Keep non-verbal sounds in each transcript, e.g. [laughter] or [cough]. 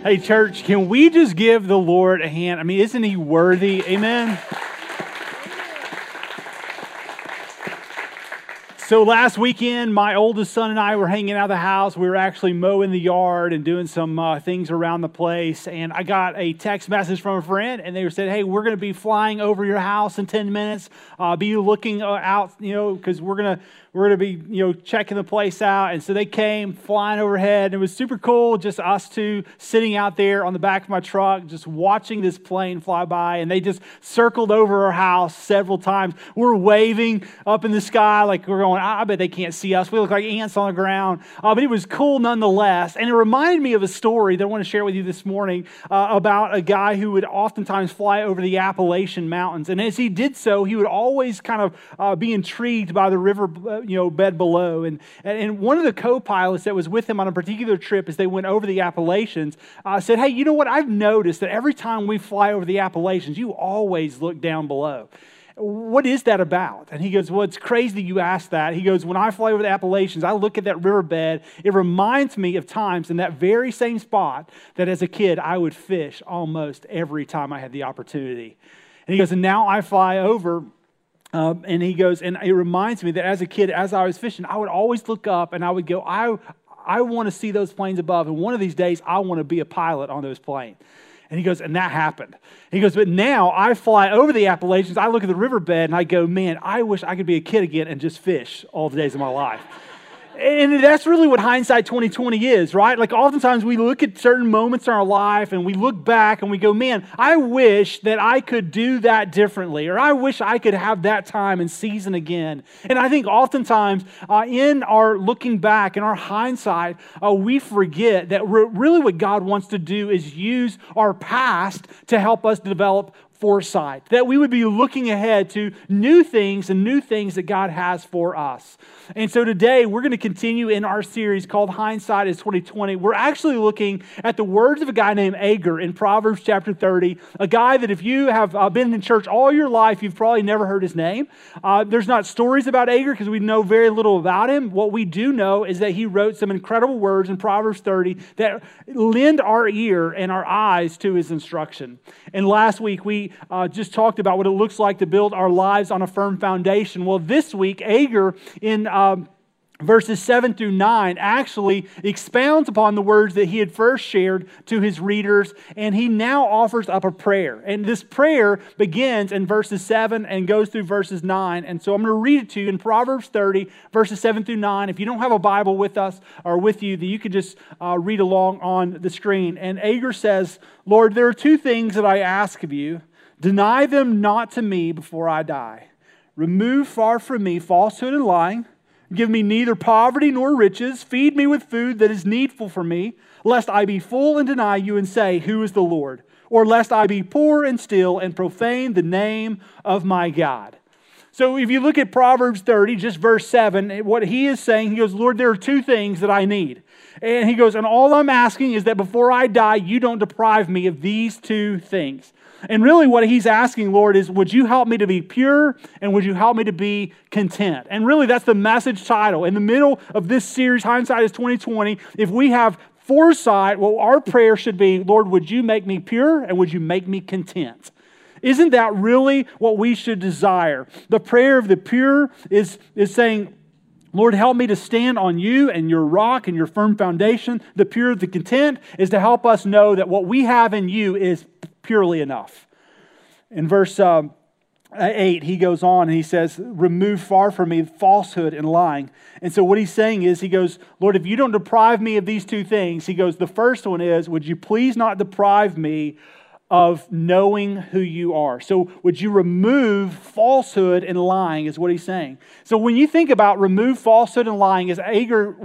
Hey, church, can we just give the Lord a hand? I mean, isn't he worthy? Amen. So last weekend, my oldest son and I were hanging out of the house. We were actually mowing the yard and doing some uh, things around the place. And I got a text message from a friend, and they said, "Hey, we're going to be flying over your house in ten minutes. Uh, be looking uh, out, you know, because we're gonna we're going to be, you know, checking the place out. And so they came flying overhead. And it was super cool, just us two sitting out there on the back of my truck, just watching this plane fly by. And they just circled over our house several times. We're waving up in the sky like we're going, I bet they can't see us. We look like ants on the ground. Uh, but it was cool nonetheless. And it reminded me of a story that I want to share with you this morning uh, about a guy who would oftentimes fly over the Appalachian Mountains. And as he did so, he would always kind of uh, be intrigued by the river uh, you know, bed below. And, and one of the co pilots that was with him on a particular trip as they went over the Appalachians uh, said, Hey, you know what? I've noticed that every time we fly over the Appalachians, you always look down below what is that about? And he goes, Well, it's crazy you asked that. He goes, When I fly over the Appalachians, I look at that riverbed. It reminds me of times in that very same spot that as a kid I would fish almost every time I had the opportunity. And he goes, And now I fly over um, and he goes, and it reminds me that as a kid, as I was fishing, I would always look up and I would go, I, I want to see those planes above. And one of these days, I want to be a pilot on those planes. And he goes, and that happened. He goes, but now I fly over the Appalachians, I look at the riverbed, and I go, man, I wish I could be a kid again and just fish all the days of my life. And that's really what hindsight 2020 is, right? Like oftentimes we look at certain moments in our life and we look back and we go, man, I wish that I could do that differently, or I wish I could have that time and season again. And I think oftentimes uh, in our looking back, in our hindsight, uh, we forget that re- really what God wants to do is use our past to help us develop foresight, that we would be looking ahead to new things and new things that God has for us. And so today we're going to continue in our series called Hindsight is 2020. We're actually looking at the words of a guy named Agur in Proverbs chapter 30, a guy that if you have uh, been in church all your life, you've probably never heard his name. Uh, there's not stories about Agur because we know very little about him. What we do know is that he wrote some incredible words in Proverbs 30 that lend our ear and our eyes to his instruction. And last week we uh, just talked about what it looks like to build our lives on a firm foundation. Well, this week, Agur in um, verses 7 through 9 actually expounds upon the words that he had first shared to his readers, and he now offers up a prayer. And this prayer begins in verses 7 and goes through verses 9. And so I'm going to read it to you in Proverbs 30, verses 7 through 9. If you don't have a Bible with us or with you, that you can just uh, read along on the screen. And Agur says, Lord, there are two things that I ask of you. Deny them not to me before I die. Remove far from me falsehood and lying Give me neither poverty nor riches. Feed me with food that is needful for me, lest I be full and deny you and say, Who is the Lord? Or lest I be poor and still and profane the name of my God. So if you look at Proverbs 30, just verse 7, what he is saying, he goes, Lord, there are two things that I need. And he goes, and all I'm asking is that before I die, you don't deprive me of these two things. And really, what he's asking, Lord, is would you help me to be pure and would you help me to be content? And really, that's the message title. In the middle of this series, Hindsight is 2020, if we have foresight, well, our prayer should be, Lord, would you make me pure and would you make me content? Isn't that really what we should desire? The prayer of the pure is, is saying, Lord, help me to stand on you and your rock and your firm foundation. The pure, of the content is to help us know that what we have in you is purely enough. In verse um, 8, he goes on and he says, Remove far from me falsehood and lying. And so, what he's saying is, he goes, Lord, if you don't deprive me of these two things, he goes, the first one is, Would you please not deprive me of knowing who you are. So, would you remove falsehood and lying, is what he's saying. So, when you think about remove falsehood and lying, as Agur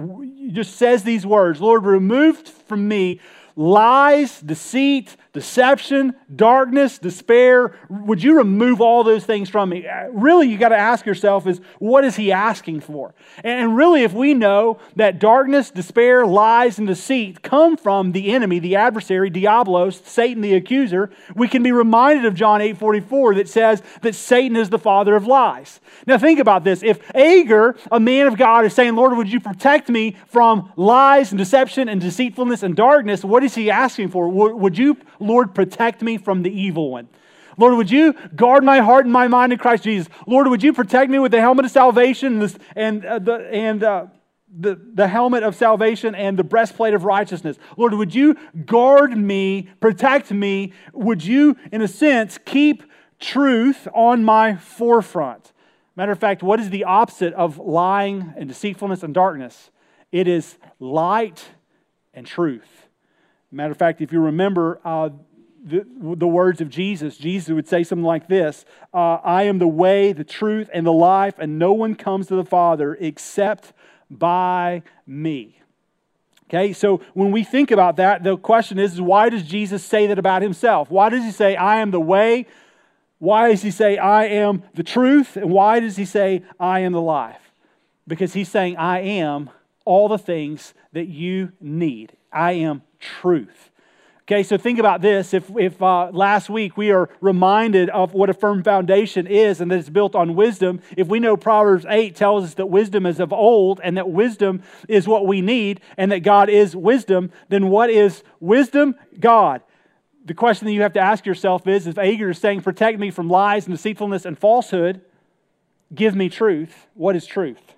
just says these words Lord, remove from me lies, deceit, deception, darkness, despair. Would you remove all those things from me? Uh, really, you got to ask yourself is what is he asking for? And really, if we know that darkness, despair, lies, and deceit come from the enemy, the adversary, Diablos, Satan the accuser, we can be reminded of John 8:44 that says that Satan is the father of lies. Now, think about this. If Agur, a man of God, is saying, Lord, would you protect me from lies and deception and deceitfulness and darkness, what is he asking for? Would you, Lord, protect me from the evil one? Lord, would you guard my heart and my mind in Christ Jesus? Lord, would you protect me with the helmet of salvation and, this, and, uh, the, and uh, the, the helmet of salvation and the breastplate of righteousness? Lord, would you guard me, protect me? Would you, in a sense, keep truth on my forefront? Matter of fact, what is the opposite of lying and deceitfulness and darkness? It is light and truth. Matter of fact, if you remember, uh, the, the words of Jesus, Jesus would say something like this uh, I am the way, the truth, and the life, and no one comes to the Father except by me. Okay, so when we think about that, the question is, is why does Jesus say that about himself? Why does he say, I am the way? Why does he say, I am the truth? And why does he say, I am the life? Because he's saying, I am all the things that you need. I am truth. Okay, so think about this. If, if uh, last week we are reminded of what a firm foundation is and that it's built on wisdom, if we know Proverbs 8 tells us that wisdom is of old and that wisdom is what we need and that God is wisdom, then what is wisdom? God. The question that you have to ask yourself is if Agur is saying, protect me from lies and deceitfulness and falsehood, give me truth, what is truth?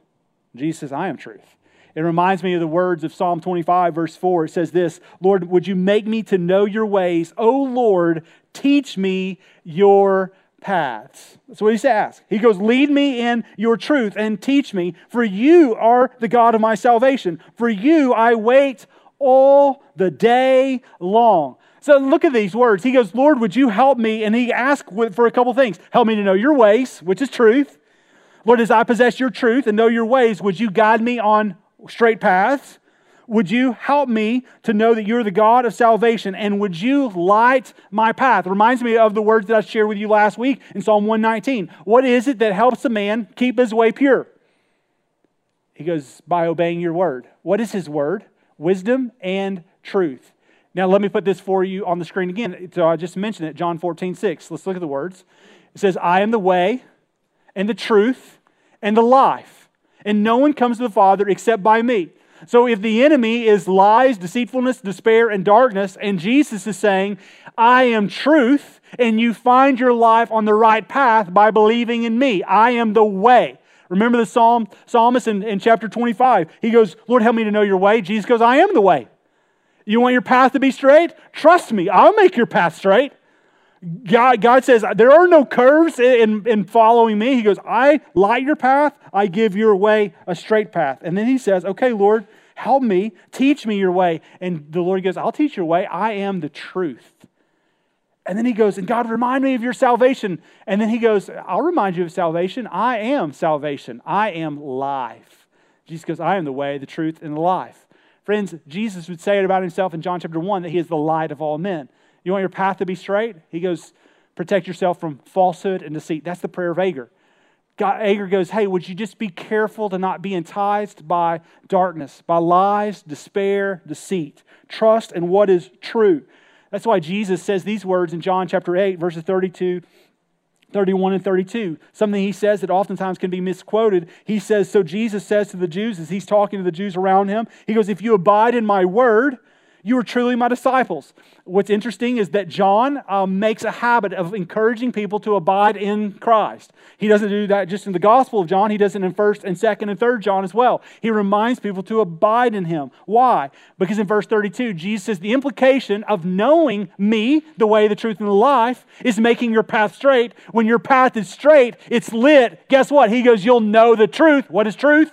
Jesus says, I am truth. It reminds me of the words of Psalm 25, verse 4. It says this Lord, would you make me to know your ways? O Lord, teach me your paths. That's what he asks. He goes, Lead me in your truth and teach me, for you are the God of my salvation. For you I wait all the day long. So look at these words. He goes, Lord, would you help me? And he asks for a couple things. Help me to know your ways, which is truth. Lord, as I possess your truth and know your ways, would you guide me on straight paths? Would you help me to know that you're the God of salvation? And would you light my path? Reminds me of the words that I shared with you last week in Psalm 119. What is it that helps a man keep his way pure? He goes, by obeying your word. What is his word? Wisdom and truth. Now, let me put this for you on the screen again. So I just mentioned it, John 14, 6. Let's look at the words. It says, I am the way and the truth and the life and no one comes to the Father except by me. So if the enemy is lies, deceitfulness, despair, and darkness, and Jesus is saying, I am truth, and you find your life on the right path by believing in me. I am the way. Remember the psalm, psalmist in, in chapter 25. He goes, Lord, help me to know your way. Jesus goes, I am the way. You want your path to be straight? Trust me, I'll make your path straight. God, God says, There are no curves in, in following me. He goes, I light your path, I give your way a straight path. And then he says, Okay, Lord, help me, teach me your way. And the Lord goes, I'll teach your way. I am the truth. And then he goes, And God, remind me of your salvation. And then he goes, I'll remind you of salvation. I am salvation. I am life. Jesus goes, I am the way, the truth, and the life. Friends, Jesus would say it about himself in John chapter 1 that he is the light of all men. You want your path to be straight? He goes, protect yourself from falsehood and deceit. That's the prayer of Agur. God, Agur goes, Hey, would you just be careful to not be enticed by darkness, by lies, despair, deceit? Trust in what is true. That's why Jesus says these words in John chapter 8, verses 32, 31, and 32. Something he says that oftentimes can be misquoted. He says, So Jesus says to the Jews, as he's talking to the Jews around him, He goes, If you abide in my word, you are truly my disciples. What's interesting is that John um, makes a habit of encouraging people to abide in Christ. He doesn't do that just in the Gospel of John, he does it in 1st and 2nd and 3rd John as well. He reminds people to abide in him. Why? Because in verse 32, Jesus says the implication of knowing me, the way, the truth, and the life, is making your path straight. When your path is straight, it's lit. Guess what? He goes, You'll know the truth. What is truth?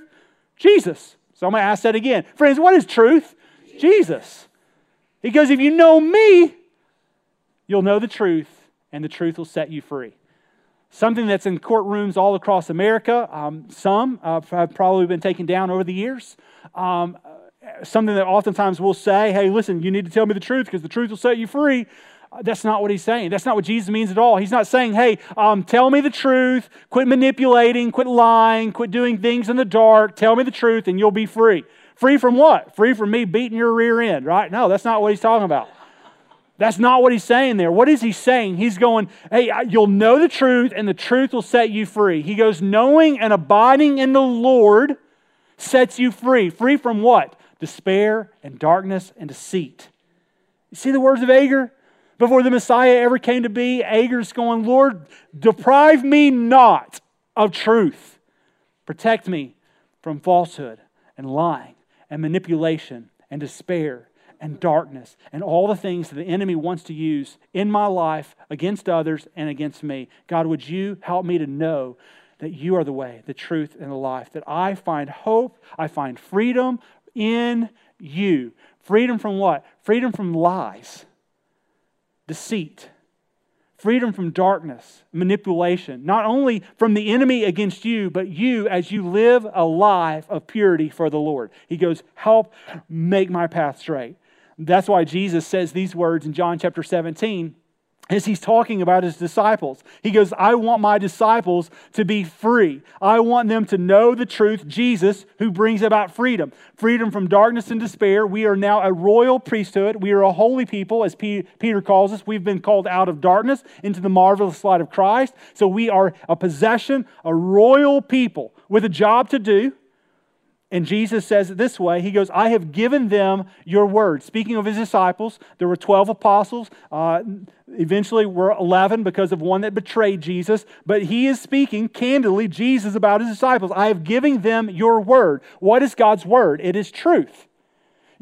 Jesus. So I'm going to ask that again. Friends, what is truth? Jesus. He goes, If you know me, you'll know the truth, and the truth will set you free. Something that's in courtrooms all across America, um, some uh, have probably been taken down over the years. Um, something that oftentimes we'll say, hey, listen, you need to tell me the truth because the truth will set you free. Uh, that's not what he's saying. That's not what Jesus means at all. He's not saying, hey, um, tell me the truth, quit manipulating, quit lying, quit doing things in the dark, tell me the truth, and you'll be free. Free from what? Free from me beating your rear end, right? No, that's not what he's talking about. That's not what he's saying there. What is he saying? He's going, hey, you'll know the truth, and the truth will set you free. He goes, knowing and abiding in the Lord sets you free. Free from what? Despair and darkness and deceit. You see the words of Agur? Before the Messiah ever came to be, Agur's going, Lord, deprive me not of truth. Protect me from falsehood and lying and manipulation and despair and darkness and all the things that the enemy wants to use in my life against others and against me. God, would you help me to know that you are the way, the truth, and the life, that I find hope, I find freedom in you. Freedom from what? Freedom from lies, deceit, freedom from darkness, manipulation, not only from the enemy against you, but you as you live a life of purity for the Lord. He goes, Help make my path straight. That's why Jesus says these words in John chapter 17 as he's talking about his disciples. He goes, I want my disciples to be free. I want them to know the truth, Jesus, who brings about freedom freedom from darkness and despair. We are now a royal priesthood. We are a holy people, as Peter calls us. We've been called out of darkness into the marvelous light of Christ. So we are a possession, a royal people with a job to do. And Jesus says it this way He goes, I have given them your word. Speaking of his disciples, there were 12 apostles. Uh, eventually, were 11 because of one that betrayed Jesus. But he is speaking candidly, Jesus, about his disciples. I have given them your word. What is God's word? It is truth.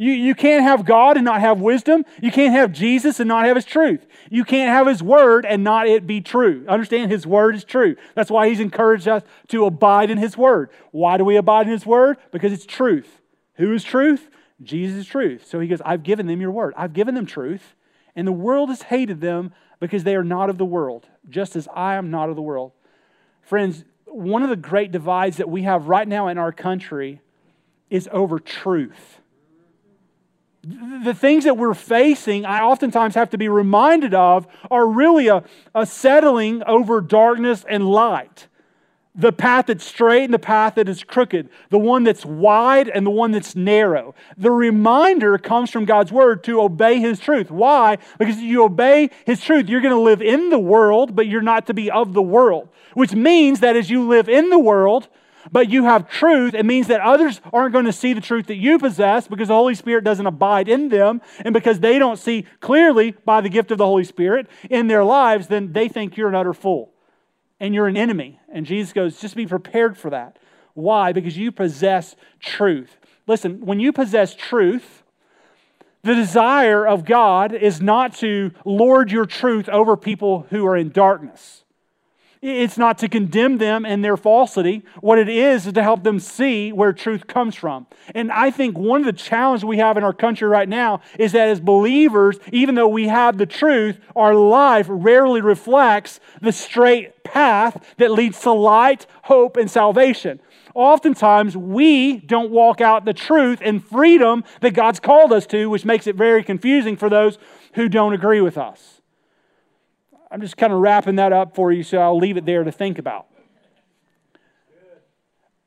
You, you can't have God and not have wisdom. You can't have Jesus and not have His truth. You can't have His word and not it be true. Understand, His word is true. That's why He's encouraged us to abide in His word. Why do we abide in His word? Because it's truth. Who is truth? Jesus is truth. So He goes, I've given them your word. I've given them truth. And the world has hated them because they are not of the world, just as I am not of the world. Friends, one of the great divides that we have right now in our country is over truth the things that we're facing, I oftentimes have to be reminded of, are really a, a settling over darkness and light. The path that's straight and the path that is crooked, the one that's wide and the one that's narrow. The reminder comes from God's word to obey His truth. Why? Because if you obey His truth, you're going to live in the world, but you're not to be of the world. Which means that as you live in the world, but you have truth, it means that others aren't going to see the truth that you possess because the Holy Spirit doesn't abide in them. And because they don't see clearly by the gift of the Holy Spirit in their lives, then they think you're an utter fool and you're an enemy. And Jesus goes, just be prepared for that. Why? Because you possess truth. Listen, when you possess truth, the desire of God is not to lord your truth over people who are in darkness. It's not to condemn them and their falsity. What it is is to help them see where truth comes from. And I think one of the challenges we have in our country right now is that as believers, even though we have the truth, our life rarely reflects the straight path that leads to light, hope, and salvation. Oftentimes, we don't walk out the truth and freedom that God's called us to, which makes it very confusing for those who don't agree with us. I'm just kind of wrapping that up for you, so I'll leave it there to think about.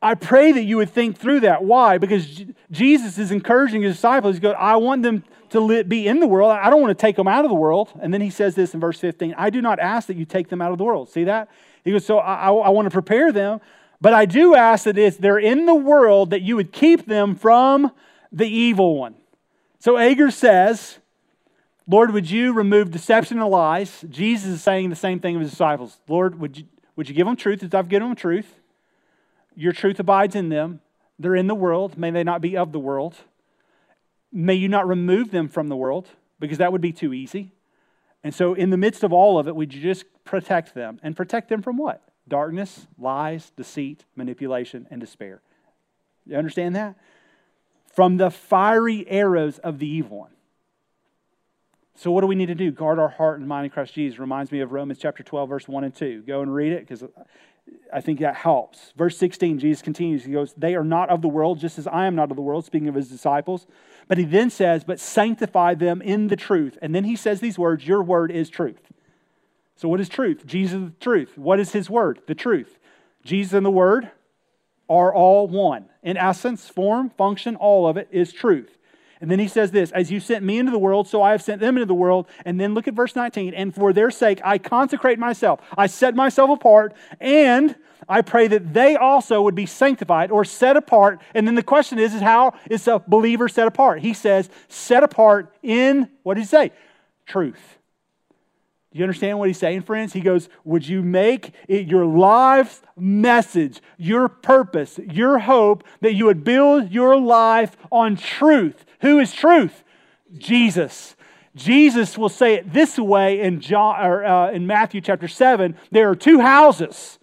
I pray that you would think through that. Why? Because Jesus is encouraging his disciples. He goes, I want them to be in the world. I don't want to take them out of the world. And then he says this in verse 15 I do not ask that you take them out of the world. See that? He goes, So I, I want to prepare them, but I do ask that if they're in the world, that you would keep them from the evil one. So Agur says, Lord, would you remove deception and lies? Jesus is saying the same thing of his disciples. Lord, would you, would you give them truth as I've given them truth? Your truth abides in them. They're in the world. May they not be of the world. May you not remove them from the world because that would be too easy. And so, in the midst of all of it, would you just protect them? And protect them from what? Darkness, lies, deceit, manipulation, and despair. You understand that? From the fiery arrows of the evil one. So, what do we need to do? Guard our heart and mind in Christ Jesus. Reminds me of Romans chapter 12, verse 1 and 2. Go and read it because I think that helps. Verse 16, Jesus continues. He goes, They are not of the world, just as I am not of the world, speaking of his disciples. But he then says, But sanctify them in the truth. And then he says these words Your word is truth. So, what is truth? Jesus is the truth. What is his word? The truth. Jesus and the word are all one. In essence, form, function, all of it is truth. And then he says this As you sent me into the world, so I have sent them into the world. And then look at verse 19. And for their sake, I consecrate myself, I set myself apart, and I pray that they also would be sanctified or set apart. And then the question is, is how is a believer set apart? He says, set apart in, what did he say? Truth. Do you understand what he's saying, friends? He goes, Would you make it your life's message, your purpose, your hope that you would build your life on truth? Who is truth? Jesus. Jesus will say it this way in, John, or, uh, in Matthew chapter 7 there are two houses.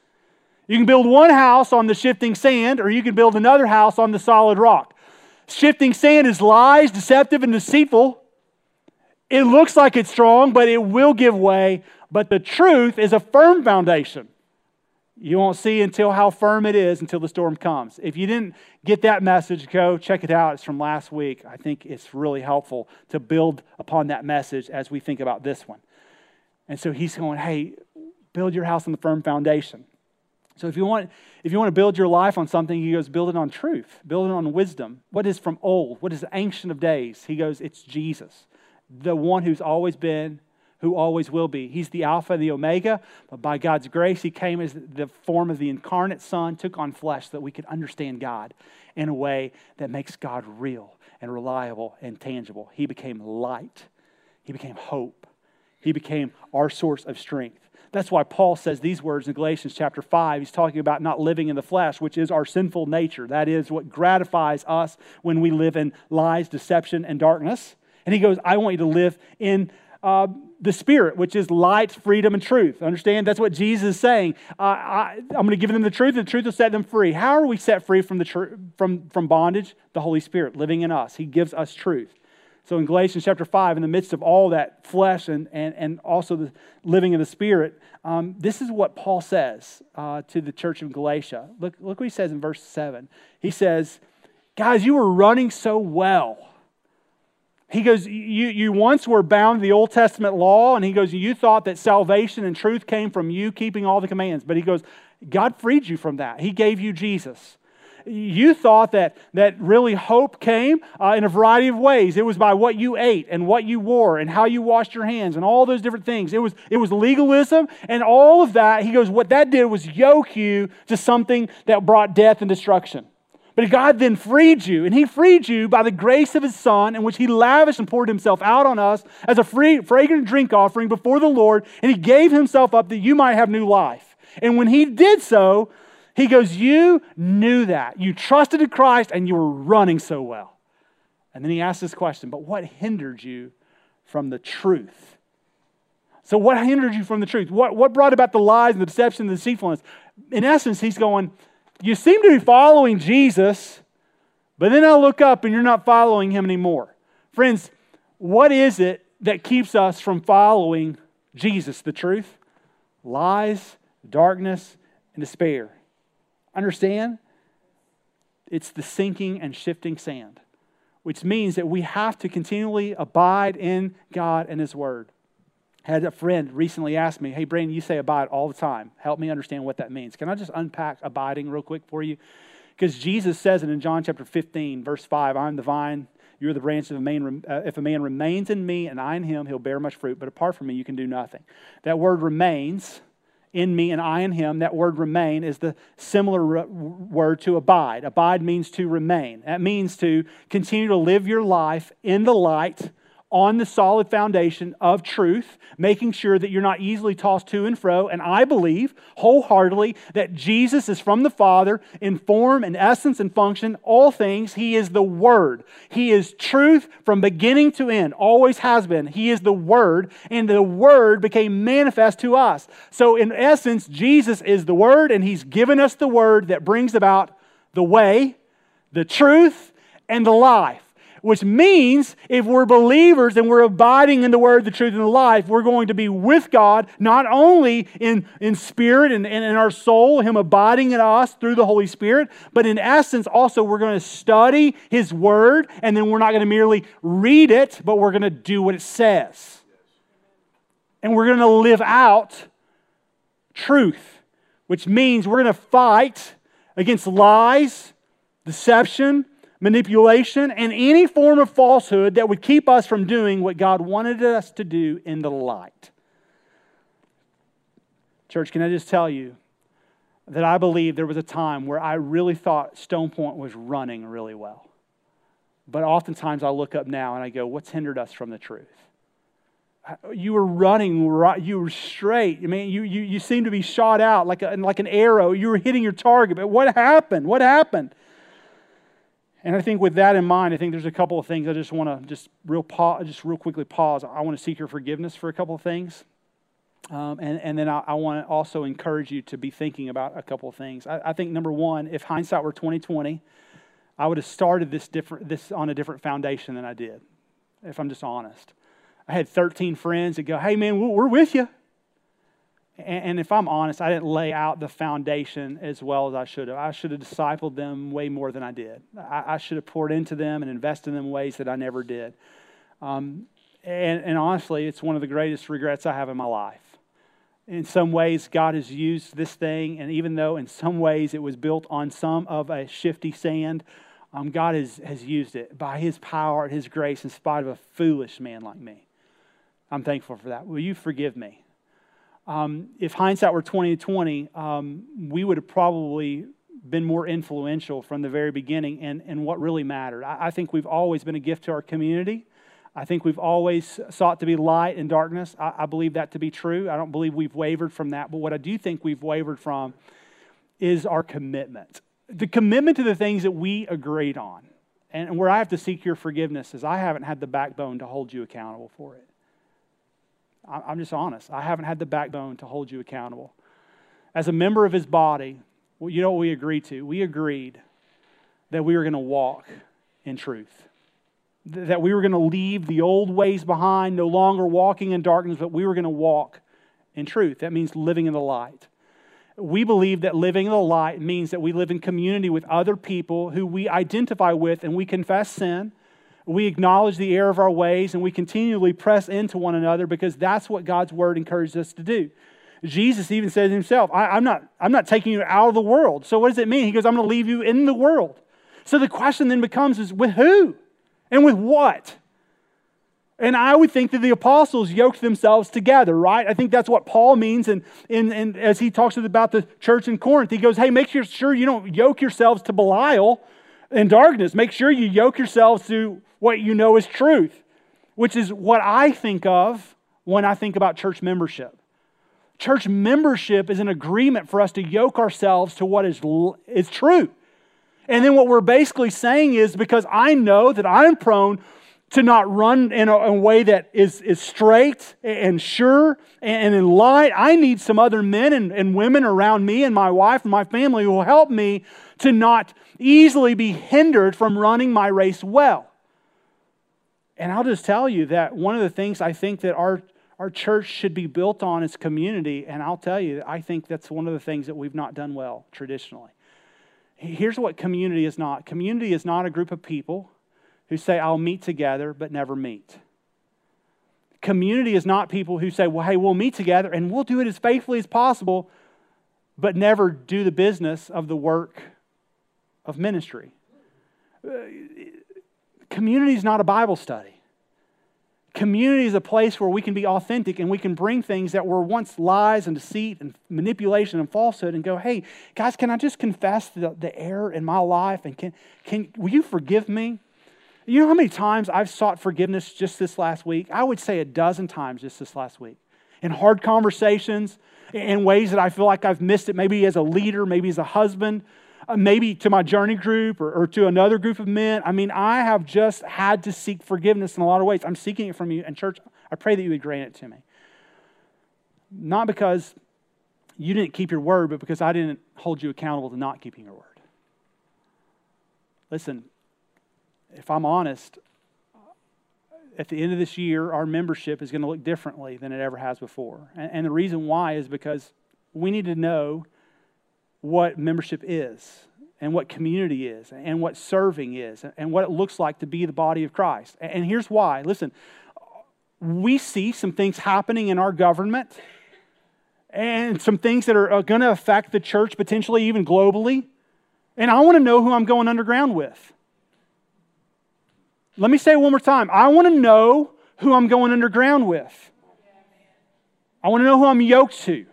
You can build one house on the shifting sand, or you can build another house on the solid rock. Shifting sand is lies, deceptive, and deceitful. It looks like it's strong, but it will give way. But the truth is a firm foundation. You won't see until how firm it is until the storm comes. If you didn't get that message, go check it out. It's from last week. I think it's really helpful to build upon that message as we think about this one. And so he's going, hey, build your house on the firm foundation. So if you want, if you want to build your life on something, he goes, build it on truth, build it on wisdom. What is from old? What is ancient of days? He goes, it's Jesus the one who's always been, who always will be. He's the Alpha and the Omega, but by God's grace, He came as the form of the incarnate Son, took on flesh so that we could understand God in a way that makes God real and reliable and tangible. He became light, He became hope, He became our source of strength. That's why Paul says these words in Galatians chapter 5. He's talking about not living in the flesh, which is our sinful nature. That is what gratifies us when we live in lies, deception, and darkness. And he goes, I want you to live in uh, the Spirit, which is light, freedom, and truth. Understand? That's what Jesus is saying. Uh, I, am going to give them the truth, and the truth will set them free. How are we set free from, the tr- from, from bondage? The Holy Spirit living in us. He gives us truth. So in Galatians chapter 5, in the midst of all that flesh and, and, and also the living in the Spirit, um, this is what Paul says uh, to the church of Galatia. Look, look what he says in verse 7. He says, Guys, you were running so well he goes, you, you once were bound to the Old Testament law, and he goes, You thought that salvation and truth came from you keeping all the commands. But he goes, God freed you from that. He gave you Jesus. You thought that, that really hope came uh, in a variety of ways. It was by what you ate and what you wore and how you washed your hands and all those different things. It was, it was legalism and all of that. He goes, What that did was yoke you to something that brought death and destruction. But God then freed you, and He freed you by the grace of His Son, in which He lavished and poured Himself out on us as a free, fragrant drink offering before the Lord, and He gave Himself up that you might have new life. And when He did so, He goes, You knew that. You trusted in Christ, and you were running so well. And then He asks this question But what hindered you from the truth? So, what hindered you from the truth? What, what brought about the lies and the deception and the deceitfulness? In essence, He's going, you seem to be following Jesus, but then I look up and you're not following him anymore. Friends, what is it that keeps us from following Jesus, the truth? Lies, darkness, and despair. Understand? It's the sinking and shifting sand, which means that we have to continually abide in God and His Word had a friend recently ask me, Hey, Brandon, you say abide all the time. Help me understand what that means. Can I just unpack abiding real quick for you? Because Jesus says it in John chapter 15, verse 5 I'm the vine, you're the branch. If a, man, uh, if a man remains in me and I in him, he'll bear much fruit. But apart from me, you can do nothing. That word remains in me and I in him. That word remain is the similar word to abide. Abide means to remain. That means to continue to live your life in the light on the solid foundation of truth, making sure that you're not easily tossed to and fro. And I believe wholeheartedly that Jesus is from the Father in form and essence and function, all things. He is the Word. He is truth from beginning to end, always has been. He is the Word, and the Word became manifest to us. So, in essence, Jesus is the Word, and He's given us the Word that brings about the way, the truth, and the life which means if we're believers and we're abiding in the word, the truth, and the life, we're going to be with God, not only in, in spirit and, and in our soul, Him abiding in us through the Holy Spirit, but in essence, also we're going to study His word, and then we're not going to merely read it, but we're going to do what it says. And we're going to live out truth, which means we're going to fight against lies, deception, manipulation, and any form of falsehood that would keep us from doing what God wanted us to do in the light. Church, can I just tell you that I believe there was a time where I really thought Stone Point was running really well. But oftentimes I look up now and I go, what's hindered us from the truth? You were running right, you were straight. I mean, you, you, you seemed to be shot out like, a, like an arrow. You were hitting your target. But what happened? What happened? And I think with that in mind, I think there's a couple of things I just want to just real pause, just real quickly pause. I want to seek your forgiveness for a couple of things. Um, and, and then I, I want to also encourage you to be thinking about a couple of things. I, I think number one, if hindsight were 2020, I would have started this different this on a different foundation than I did, if I'm just honest. I had 13 friends that go, hey man, we're with you. And, if I'm honest, I didn't lay out the foundation as well as I should have. I should have discipled them way more than I did. I, I should have poured into them and invested in them ways that I never did. Um, and, and honestly, it's one of the greatest regrets I have in my life in some ways, God has used this thing, and even though in some ways it was built on some of a shifty sand, um, God has, has used it by His power and His grace in spite of a foolish man like me. I'm thankful for that. Will you forgive me? Um, if hindsight were 2020, um, we would have probably been more influential from the very beginning and, and what really mattered. I, I think we've always been a gift to our community. I think we've always sought to be light in darkness. I, I, believe that to be true. I don't believe we've wavered from that. But what I do think we've wavered from is our commitment. The commitment to the things that we agreed on. And where I have to seek your forgiveness is I haven't had the backbone to hold you accountable for it. I'm just honest. I haven't had the backbone to hold you accountable. As a member of his body, well, you know what we agreed to? We agreed that we were going to walk in truth that we were going to leave the old ways behind, no longer walking in darkness, but we were going to walk in truth. That means living in the light. We believe that living in the light means that we live in community with other people who we identify with and we confess sin. We acknowledge the error of our ways and we continually press into one another because that's what God's word encourages us to do. Jesus even says himself, I, am not, I'm not taking you out of the world. So what does it mean? He goes, I'm going to leave you in the world. So the question then becomes is with who? And with what? And I would think that the apostles yoked themselves together, right? I think that's what Paul means. And, and, and as he talks about the church in Corinth, he goes, hey, make sure you don't yoke yourselves to Belial and darkness. Make sure you yoke yourselves to what you know is truth, which is what I think of when I think about church membership. Church membership is an agreement for us to yoke ourselves to what is, is true. And then what we're basically saying is because I know that I'm prone to not run in a, a, way that is, is straight and sure and in light. I need some other men and, and women around me and my wife and my family who will help me to not easily be hindered from running my race well. And I'll just tell you that one of the things I think that our, our church should be built on is community. And I'll tell you, I think that's one of the things that we've not done well traditionally. Here's what community is not community is not a group of people who say, I'll meet together, but never meet. Community is not people who say, well, hey, we'll meet together and we'll do it as faithfully as possible, but never do the business of the work of ministry. Uh, Community is not a Bible study. Community is a place where we can be authentic and we can bring things that were once lies and deceit and manipulation and falsehood and go, hey, guys, can I just confess the, the error in my life? And can, can, will you forgive me? You know how many times I've sought forgiveness just this last week? I would say a dozen times just this last week. In hard conversations, in ways that I feel like I've missed it, maybe as a leader, maybe as a husband, Uh, maybe to my journey group or, or to another group of men. I mean, I have just had to seek forgiveness in a lot of ways. I'm seeking it from you. And, church, I pray that you would grant it to me. Not because you didn't keep your word, but because I didn't hold you accountable to not keeping your word. Listen, if I'm honest, at the end of this year, our membership is going to look differently than it ever has before. And the reason why is because we need to know what membership is and what community is and what serving is and what it looks like to be the body of Christ. And here's why. Listen, we see some things happening in our government and some things that are uh, going to affect the church potentially even globally. And I want to know who I'm going underground with. Let me say one more time. I want to know who I'm going underground with. I want to know who I'm yoked to.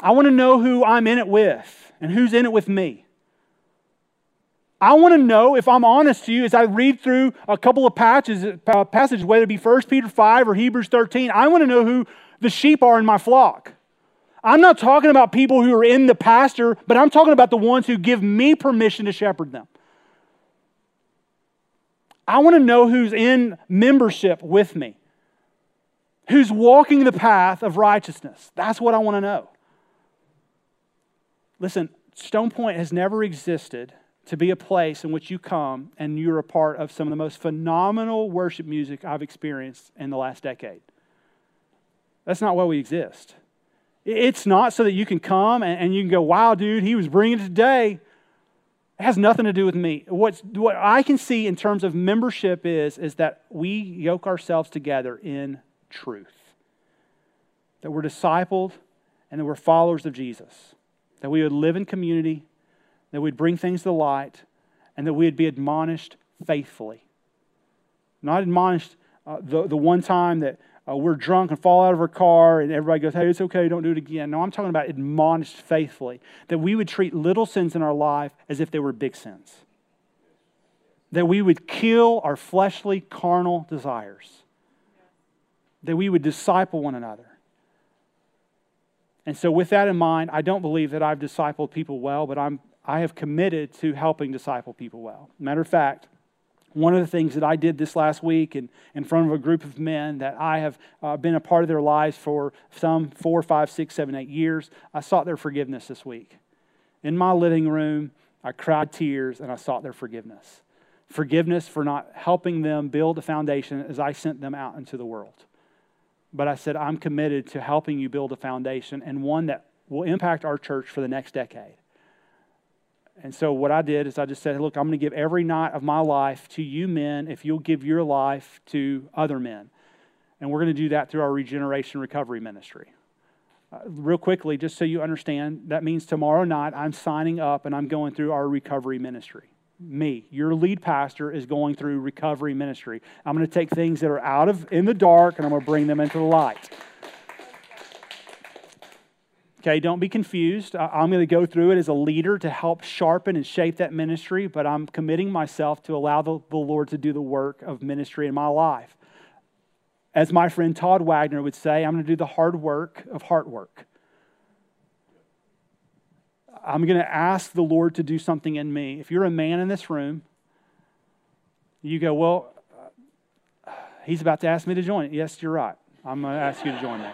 I want to know who I'm in it with and who's in it with me. I want to know, if I'm honest to you, as I read through a couple of patches, uh, passages, whether it be 1 Peter 5 or Hebrews 13, I want to know who the sheep are in my flock. I'm not talking about people who are in the pasture, but I'm talking about the ones who give me permission to shepherd them. I want to know who's in membership with me, who's walking the path of righteousness. That's what I want to know. Listen, Stone Point has never existed to be a place in which you come and you're a part of some of the most phenomenal worship music I've experienced in the last decade. That's not why we exist. It's not so that you can come and, you can go, wow, dude, he was bringing it today. It has nothing to do with me. What's, what I can see in terms of membership is, is that we yoke ourselves together in truth, that we're discipled and that we're followers of Jesus, that we would live in community that we'd bring things to light, and that we'd be admonished faithfully. Not admonished uh, the, the one time that uh, we're drunk and fall out of our car and everybody goes, hey, it's okay, don't do it again. No, I'm talking about admonished faithfully. That we would treat little sins in our life as if they were big sins. That we would kill our fleshly, carnal desires. That we would disciple one another. And so, with that in mind, I don't believe that I've discipled people well, but I'm, I have committed to helping disciple people well. Matter of fact, one of the things that I did this last week in, in front of a group of men that I have uh, been a part of their lives for some four, five, six, seven, eight years, I sought their forgiveness this week. In my living room, I cried tears and I sought their forgiveness. Forgiveness for not helping them build a foundation as I sent them out into the world. But I said, I'm committed to helping you build a foundation and one that will impact our church for the next decade. And so what I did is I just said, look, I'm going to give every night of my life to you men if you'll give your life to other men. And we're going to do that through our regeneration recovery ministry. Uh, real quickly, just so you understand, that means tomorrow night I'm signing up and I'm going through our recovery ministry. Me, your lead pastor, is going through recovery ministry. I'm going to take things that are out of in the dark and I'm going to bring them into the light. Okay, don't be confused. I'm going to go through it as a leader to help sharpen and shape that ministry, but I'm committing myself to allow the, the Lord to do the work of ministry in my life. As my friend Todd Wagner would say, I'm going to do the hard work of heart work. I'm going to ask the Lord to do something in me. If you're a man in this room, you go, Well, uh, he's about to ask me to join. Yes, you're right. I'm going to ask you to join me.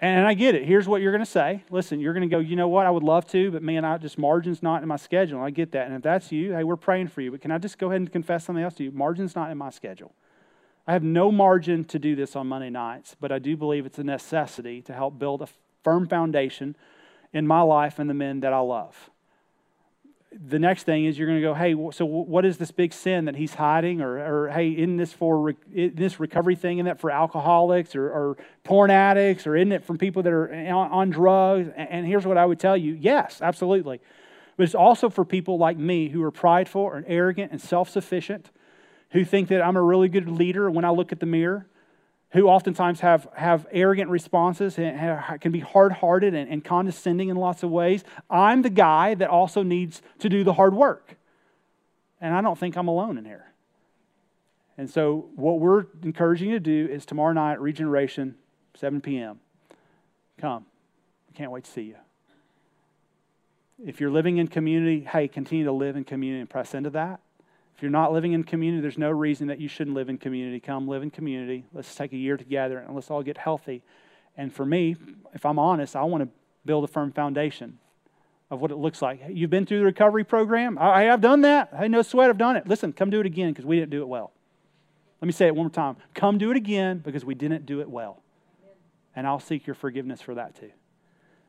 And I get it. Here's what you're going to say. Listen, you're going to go, you know what? I would love to, but man, I just margin's not in my schedule. I get that. And if that's you, hey, we're praying for you. But can I just go ahead and confess something else to you? Margin's not in my schedule. I have no margin to do this on Monday nights, but I do believe it's a necessity to help build a firm foundation in my life and the men that I love the next thing is you're going to go, hey, so what is this big sin that he's hiding? Or, or hey, isn't this for isn't this recovery thing? Isn't that for alcoholics or, or porn addicts? Or isn't it from people that are on, on drugs? And here's what I would tell you yes, absolutely. But it's also for people like me who are prideful and arrogant and self sufficient, who think that I'm a really good leader when I look at the mirror who oftentimes have, have arrogant responses and can be hard hearted and, and condescending in lots of ways. I'm the guy that also needs to do the hard work. And I don't think I'm alone in here. And so, what we're encouraging you to do is tomorrow night, Regeneration, 7 p.m. Come. We can't wait to see you. If you're living in community, hey, continue to live in community and press into that. If you're not living in community, there's no reason that you shouldn't live in community. Come live in community. Let's take a year together and let's all get healthy. And for me, if I'm honest, I want to build a firm foundation of what it looks like. You've been through the recovery program. I, have done that. Hey, no sweat, I've done it. Listen, come do it again because we didn't do it well. Let me say it one more time. Come do it again because we didn't do it well. And I'll seek your forgiveness for that too.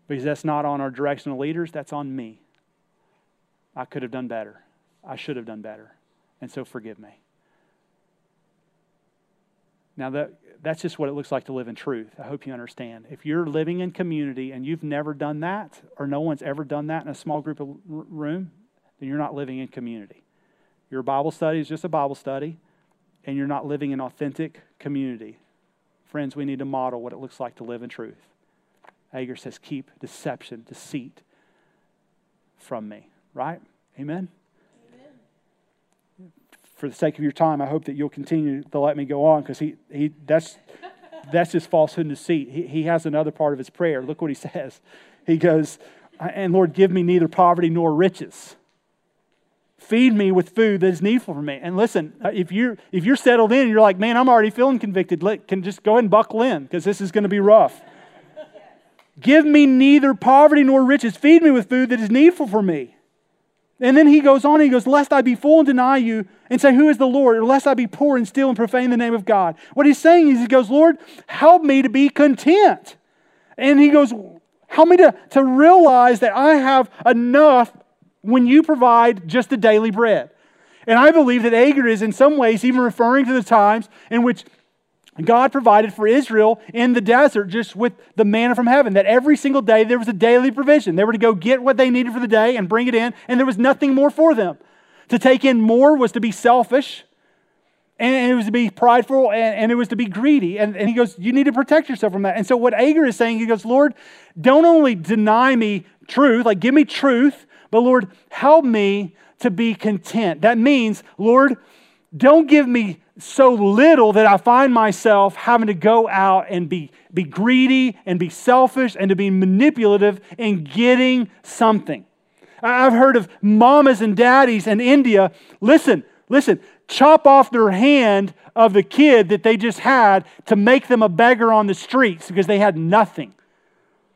Because that's not on our directional leaders, that's on me. I could have done better. I should have done better and so forgive me. Now, that, that's just what it looks like to live in truth. I hope you understand. If you're living in community and you've never done that, or no one's ever done that in a small group of room, then you're not living in community. Your Bible study is just a Bible study, and you're not living in authentic community. Friends, we need to model what it looks like to live in truth. Agur says, keep deception, deceit from me, right? Amen? For the sake of your time, I hope that you'll continue to let me go on because he, he, that's, that's just falsehood and deceit. He, he has another part of his prayer. Look what he says. He goes, And Lord, give me neither poverty nor riches. Feed me with food that is needful for me. And listen, uh, if you're, if you're settled in you're like, man, I'm already feeling convicted, let, can just go ahead and buckle in because this is going to be rough. Give me neither poverty nor riches. Feed me with food that is needful for me. And then he goes on, he goes, Lest I be full and deny you and say, Who is the Lord? Or lest I be poor and steal and profane the name of God. What he's saying is, He goes, Lord, help me to be content. And he goes, Help me to, to realize that I have enough when you provide just the daily bread. And I believe that Agur is in some ways even referring to the times in which God provided for Israel in the desert just with the manna from heaven, that every single day there was a daily provision. They were to go get what they needed for the day and bring it in, and there was nothing more for them. To take in more was to be selfish, and it was to be prideful, and, it was to be greedy. And, and he goes, You need to protect yourself from that. And so, what Agur is saying, he goes, Lord, don't only deny me truth, like give me truth, but Lord, help me to be content. That means, Lord, don't give me so little that I find myself having to go out and be, be greedy and be selfish and to be manipulative in getting something. I've heard of mamas and daddies in India, listen, listen, chop off their hand of the kid that they just had to make them a beggar on the streets because they had nothing.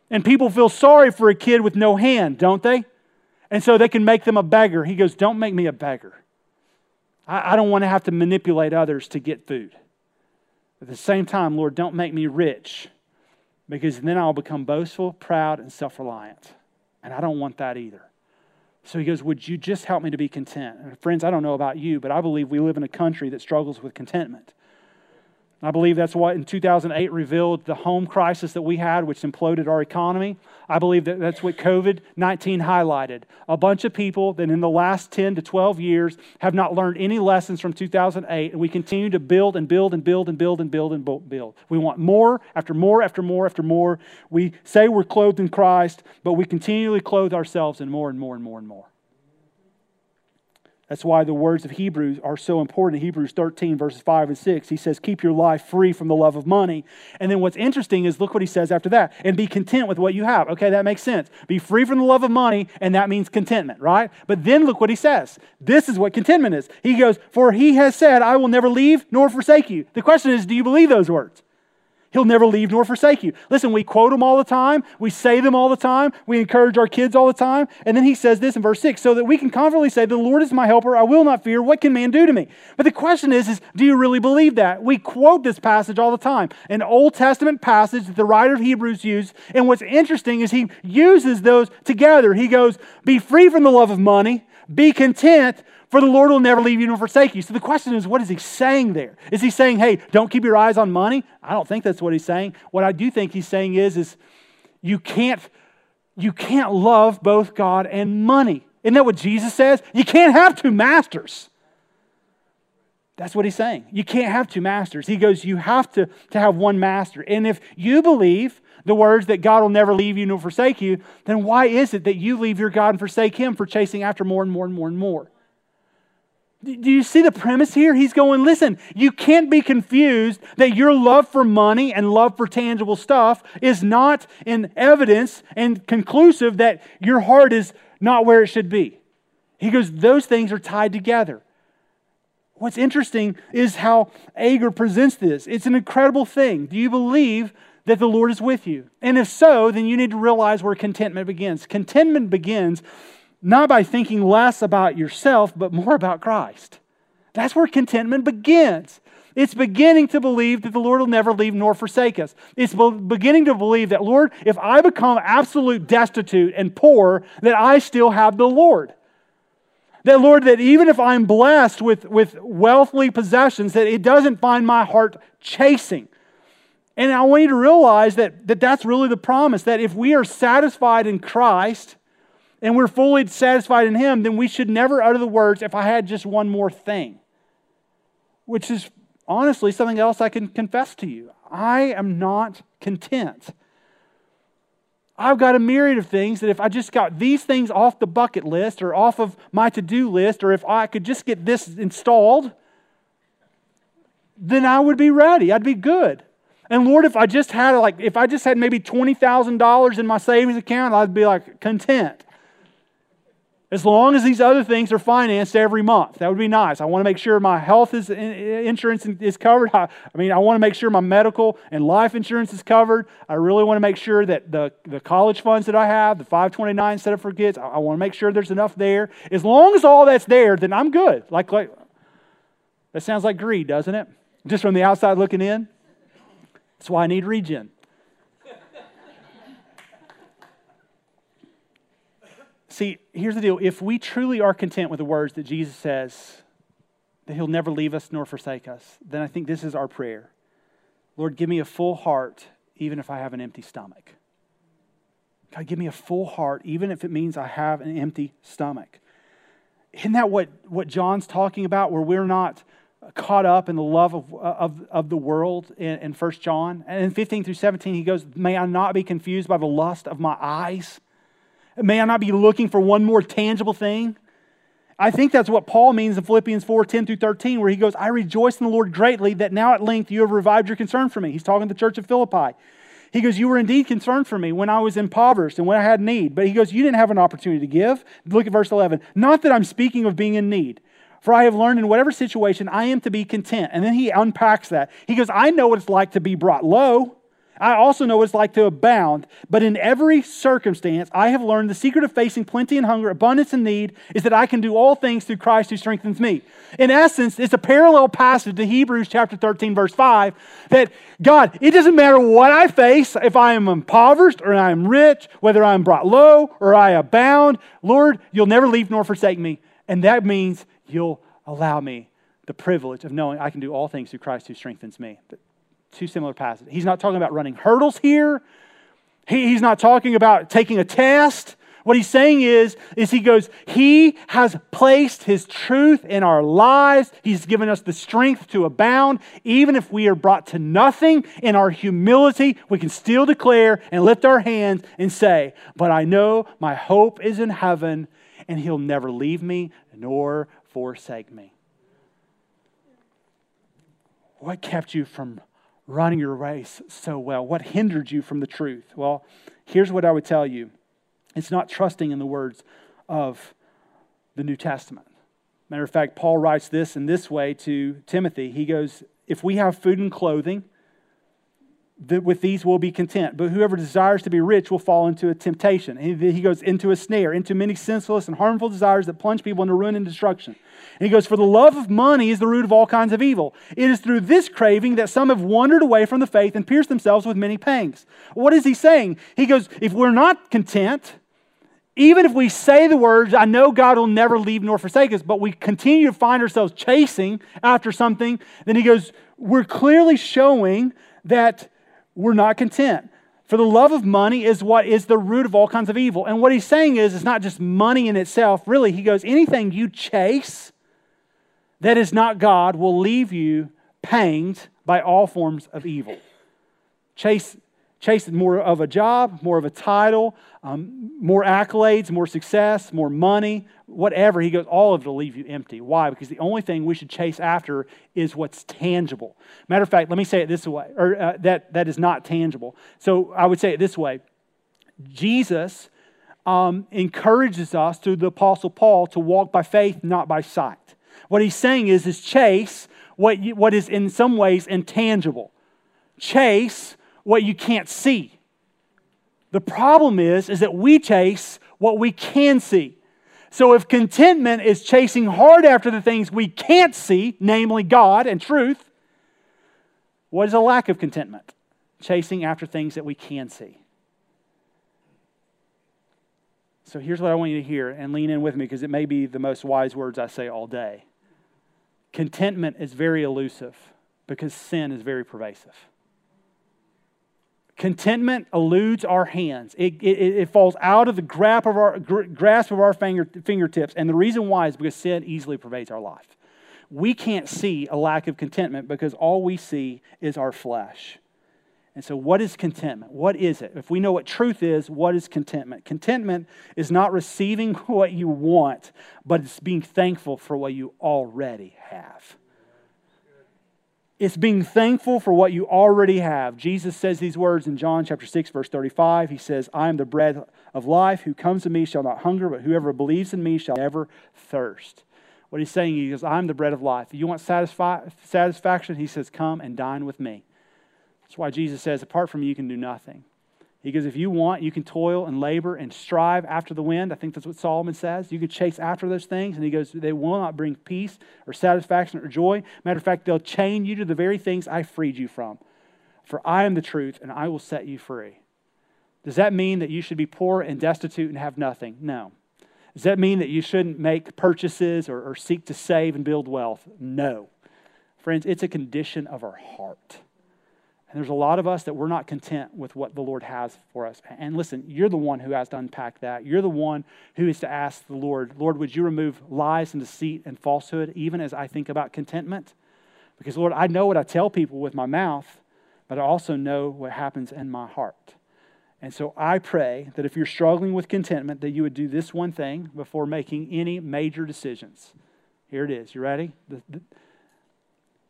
And people feel sorry for a kid with no hand, don't they? And so they can make them a beggar. He goes, Don't make me a beggar. I, I don't want to have to manipulate others to get food. At the same time, Lord, don't make me rich because then I'll become boastful, proud, and self reliant. And I don't want that either. So he goes, Would you just help me to be content? And friends, I don't know about you, but I believe we live in a country that struggles with contentment. I believe that's what in 2008 revealed the home crisis that we had, which imploded our economy. I believe that that's what COVID 19 highlighted. A bunch of people that in the last 10 to 12 years have not learned any lessons from 2008, and we continue to build and build and build and build and build and build. We want more after more after more after more. We say we're clothed in Christ, but we continually clothe ourselves in more and more and more and more. That's why the words of Hebrews are so important. Hebrews 13, verses 5 and 6. He says, Keep your life free from the love of money. And then what's interesting is look what he says after that and be content with what you have. Okay, that makes sense. Be free from the love of money, and that means contentment, right? But then look what he says. This is what contentment is. He goes, For he has said, I will never leave nor forsake you. The question is, do you believe those words? He'll never leave nor forsake you. Listen, we quote them all the time. We say them all the time. We encourage our kids all the time. And then he says this in verse 6 so that we can confidently say, The Lord is my helper. I will not fear. What can man do to me? But the question is, is do you really believe that? We quote this passage all the time, an Old Testament passage that the writer of Hebrews used. And what's interesting is he uses those together. He goes, Be free from the love of money, be content for the Lord will never leave you nor forsake you. So the question is, what is he saying there? Is he saying, hey, don't keep your eyes on money? I don't think that's what he's saying. What I do think he's saying is, is you can't, you can't love both God and money. Isn't that what Jesus says? You can't have two masters. That's what he's saying. You can't have two masters. He goes, you have to, to have one master. And if you believe the words that God will never leave you nor forsake you, then why is it that you leave your God and forsake him for chasing after more and more and more and more? Do you see the premise here? He's going, listen, you can't be confused that your love for money and love for tangible stuff is not in evidence and conclusive that your heart is not where it should be. He goes, those things are tied together. What's interesting is how Agur presents this. It's an incredible thing. Do you believe that the Lord is with you? And if so, then you need to realize where contentment begins. Contentment begins not by thinking less about yourself, but more about Christ. That's where contentment begins. It's beginning to believe that the Lord will never leave nor forsake us. It's beginning to believe that, Lord, if I become absolute destitute and poor, that I still have the Lord. That, Lord, that even if I'm blessed with, with wealthly possessions, that it doesn't find my heart chasing. And I want you to realize that, that that's really the promise that if we are satisfied in Christ, and we're fully satisfied in Him, then we should never utter the words, if I had just one more thing, which is honestly something else I can confess to you. I am not content. I've got a myriad of things that if I just got these things off the bucket list or off of my to do list, or if I could just get this installed, then I would be ready. I'd be good. And Lord, if I just had like, if I just had maybe $20,000 in my savings account, I'd be like content. As long as these other things are financed every month, that would be nice. I want to make sure my health is, insurance is covered. I, I mean, I want to make sure my medical and life insurance is covered. I really want to make sure that the, the college funds that I have, the 529 set up for kids, I, I want to make sure there's enough there. As long as all that's there, then I'm good. Like, like that sounds like greed, doesn't it? Just from the outside looking in. That's why I need regen. See, here's the deal. If we truly are content with the words that Jesus says, that He'll never leave us nor forsake us, then I think this is our prayer. Lord, give me a full heart, even if I have an empty stomach. God, give me a full heart, even if it means I have an empty stomach. Isn't that what, what John's talking about, where we're not caught up in the love of, of, of the world in, in 1 John? And in 15 through 17, he goes, May I not be confused by the lust of my eyes May I not be looking for one more tangible thing? I think that's what Paul means in Philippians 4 10 through 13, where he goes, I rejoice in the Lord greatly that now at length you have revived your concern for me. He's talking to the church of Philippi. He goes, You were indeed concerned for me when I was impoverished and when I had need. But he goes, You didn't have an opportunity to give. Look at verse 11. Not that I'm speaking of being in need, for I have learned in whatever situation I am to be content. And then he unpacks that. He goes, I know what it's like to be brought low I also know what it's like to abound, but in every circumstance, I have learned the secret of facing plenty and hunger, abundance and need, is that I can do all things through Christ who strengthens me. In essence, it's a parallel passage to Hebrews chapter 13, verse 5, that God, it doesn't matter what I face, if I am impoverished or I am rich, whether I'm brought low or I abound, Lord, you'll never leave nor forsake me. And that means you'll allow me the privilege of knowing I can do all things through Christ who strengthens me. Two similar passages. He's not talking about running hurdles here. He, he's not talking about taking a test. What he's saying is, is he goes, He has placed His truth in our lives. He's given us the strength to abound. Even if we are brought to nothing in our humility, we can still declare and lift our hands and say, But I know my hope is in heaven, and He'll never leave me nor forsake me. What kept you from running your race so well? What hindered you from the truth? Well, here's what I would tell you it's not trusting in the words of the New Testament. Matter of fact, Paul writes this in this way to Timothy. He goes, If we have food and clothing, with these we'll be content. But whoever desires to be rich will fall into a temptation. He goes into a snare, into many senseless and harmful desires that plunge people into ruin and destruction. And he goes, For the love of money is the root of all kinds of evil. It is through this craving that some have wandered away from the faith and pierced themselves with many pangs. What is he saying? He goes, If we're not content, even if we say the words, I know God will never leave nor forsake us, but we continue to find ourselves chasing after something, then he goes, We're clearly showing that we're not content. For the love of money is what is the root of all kinds of evil. And what he's saying is, it's not just money in itself. Really, he goes, anything you chase that is not God will leave you panged by all forms of evil. Chase chasing more of a job, more of a title, um, more accolades, more success, more money, whatever. He goes, all of it will leave you empty. Why? Because the only thing we should chase after is what's tangible. Matter of fact, let me say it this way, or uh, that, that is not tangible. So I would say it this way Jesus um, encourages us through the Apostle Paul to walk by faith, not by sight. What he's saying is, is chase what, you, what is in some ways intangible. Chase what you can't see. The problem is, is that we chase what we can see. So if contentment is chasing hard after the things we can't see, namely God and truth, what is a lack of contentment? Chasing after things that we can see. So here's what I want you to hear and lean in with me because it may be the most wise words I say all day. Contentment is very elusive because sin is very pervasive Contentment eludes our hands. It, it, it falls out of the grasp of our, grasp of our finger, fingertips. And the reason why is because sin easily pervades our life. We can't see a lack of contentment because all we see is our flesh. And so, what is contentment? What is it? If we know what truth is, what is contentment? Contentment is not receiving [laughs] what you want, but it's being thankful for what you already have. It's being thankful for what you already have. Jesus says these words in John chapter 6 verse 35. He says, "I am the bread of life. Who comes to me shall not hunger, but whoever believes in me shall never thirst." What he's saying is, "I'm the bread of life. If you want satisfaction, he says, "Come and dine with me." That's why Jesus says, "Apart from me you can do nothing." He goes, if you want, you can toil and labor and strive after the wind. I think that's what Solomon says. You can chase after those things. And he goes, they will not bring peace or satisfaction or joy. Matter of fact, they'll chain you to the very things I freed you from. For I am the truth, and I will set you free. Does that mean that you should be poor and destitute and have nothing? No. Does that mean that you shouldn't make purchases or, or seek to save and build wealth? No. Friends, it's a condition of our heart. And there's a lot of us that we're not content with what the Lord has for us. And listen, you're the one who has to unpack that. You're the one who is to ask the Lord, Lord, would you remove lies and deceit and falsehood, even as I think about contentment? Because, Lord, I know what I tell people with my mouth, but I also know what happens in my heart. And so I pray that if you're struggling with contentment, that you would do this one thing before making any major decisions. Here it is. You ready?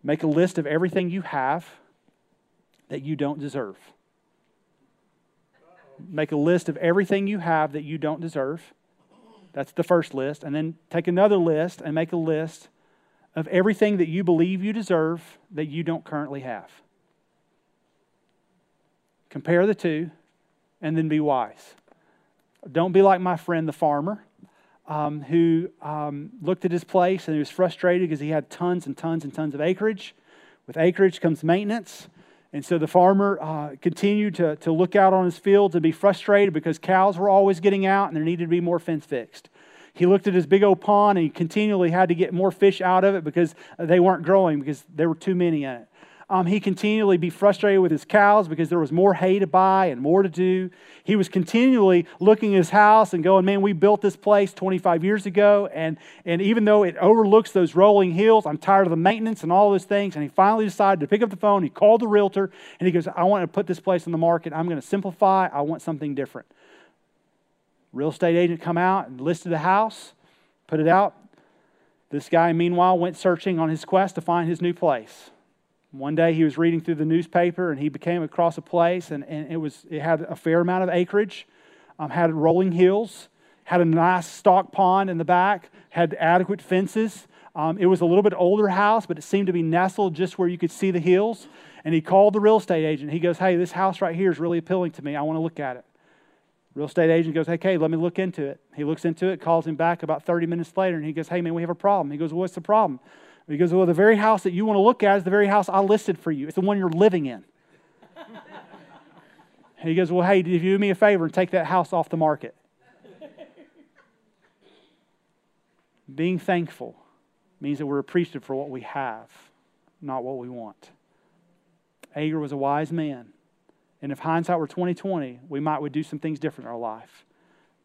Make a list of everything you have that you don't deserve. Make a list of everything you have that you don't deserve. That's the first list. And then take another list and make a list of everything that you believe you deserve that you don't currently have. Compare the two and then be wise. Don't be like my friend the farmer um, who um, looked at his place and he was frustrated because he had tons and tons and tons of acreage. With acreage comes maintenance. And so the farmer uh, continued to, to look out on his fields and be frustrated because cows were always getting out and there needed to be more fence fixed. He looked at his big old pond and he continually had to get more fish out of it because they weren't growing because there were too many in it. Um, he continually be frustrated with his cows because there was more hay to buy and more to do. He was continually looking at his house and going, Man, we built this place 25 years ago. And, and even though it overlooks those rolling hills, I'm tired of the maintenance and all those things. And he finally decided to pick up the phone. He called the realtor and he goes, I want to put this place on the market. I'm going to simplify. I want something different. Real estate agent come out and listed the house, put it out. This guy, meanwhile, went searching on his quest to find his new place. One day he was reading through the newspaper and he came across a place and, and it, was, it had a fair amount of acreage, um, had rolling hills, had a nice stock pond in the back, had adequate fences. Um, it was a little bit older house, but it seemed to be nestled just where you could see the hills. And he called the real estate agent. He goes, Hey, this house right here is really appealing to me. I want to look at it. Real estate agent goes, Hey, okay, let me look into it. He looks into it, calls him back about 30 minutes later, and he goes, Hey, man, we have a problem. He goes, well, What's the problem? He goes, Well, the very house that you want to look at is the very house I listed for you. It's the one you're living in. [laughs] he goes, Well, hey, if you do me a favor and take that house off the market? [laughs] Being thankful means that we're appreciative for what we have, not what we want. Agur was a wise man. And if hindsight were 2020, we might would do some things different in our life.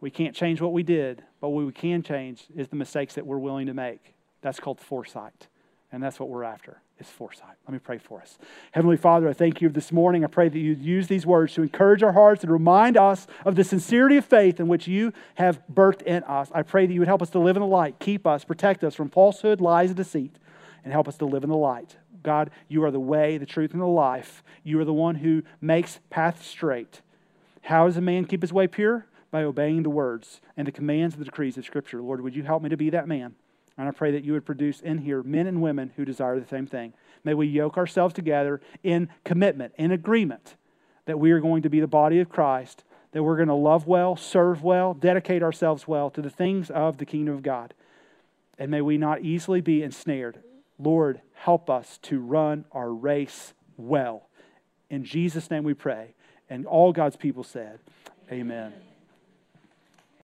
We can't change what we did, but what we can change is the mistakes that we're willing to make. That's called foresight. And that's what we're after is foresight. Let me pray for us. Heavenly Father, I thank you this morning. I pray that you use these words to encourage our hearts and remind us of the sincerity of faith in which you have birthed in us. I pray that you would help us to live in the light, keep us, protect us from falsehood, lies, and deceit, and help us to live in the light. God, you are the way, the truth, and the life. You are the one who makes paths straight. How does a man keep his way pure? By obeying the words and the commands and the decrees of Scripture. Lord, would you help me to be that man? And I pray that you would produce in here men and women who desire the same thing. May we yoke ourselves together in commitment, in agreement that we are going to be the body of Christ, that we're going to love well, serve well, dedicate ourselves well to the things of the kingdom of God. And may we not easily be ensnared. Lord, help us to run our race well. In Jesus' name we pray. And all God's people said, Amen.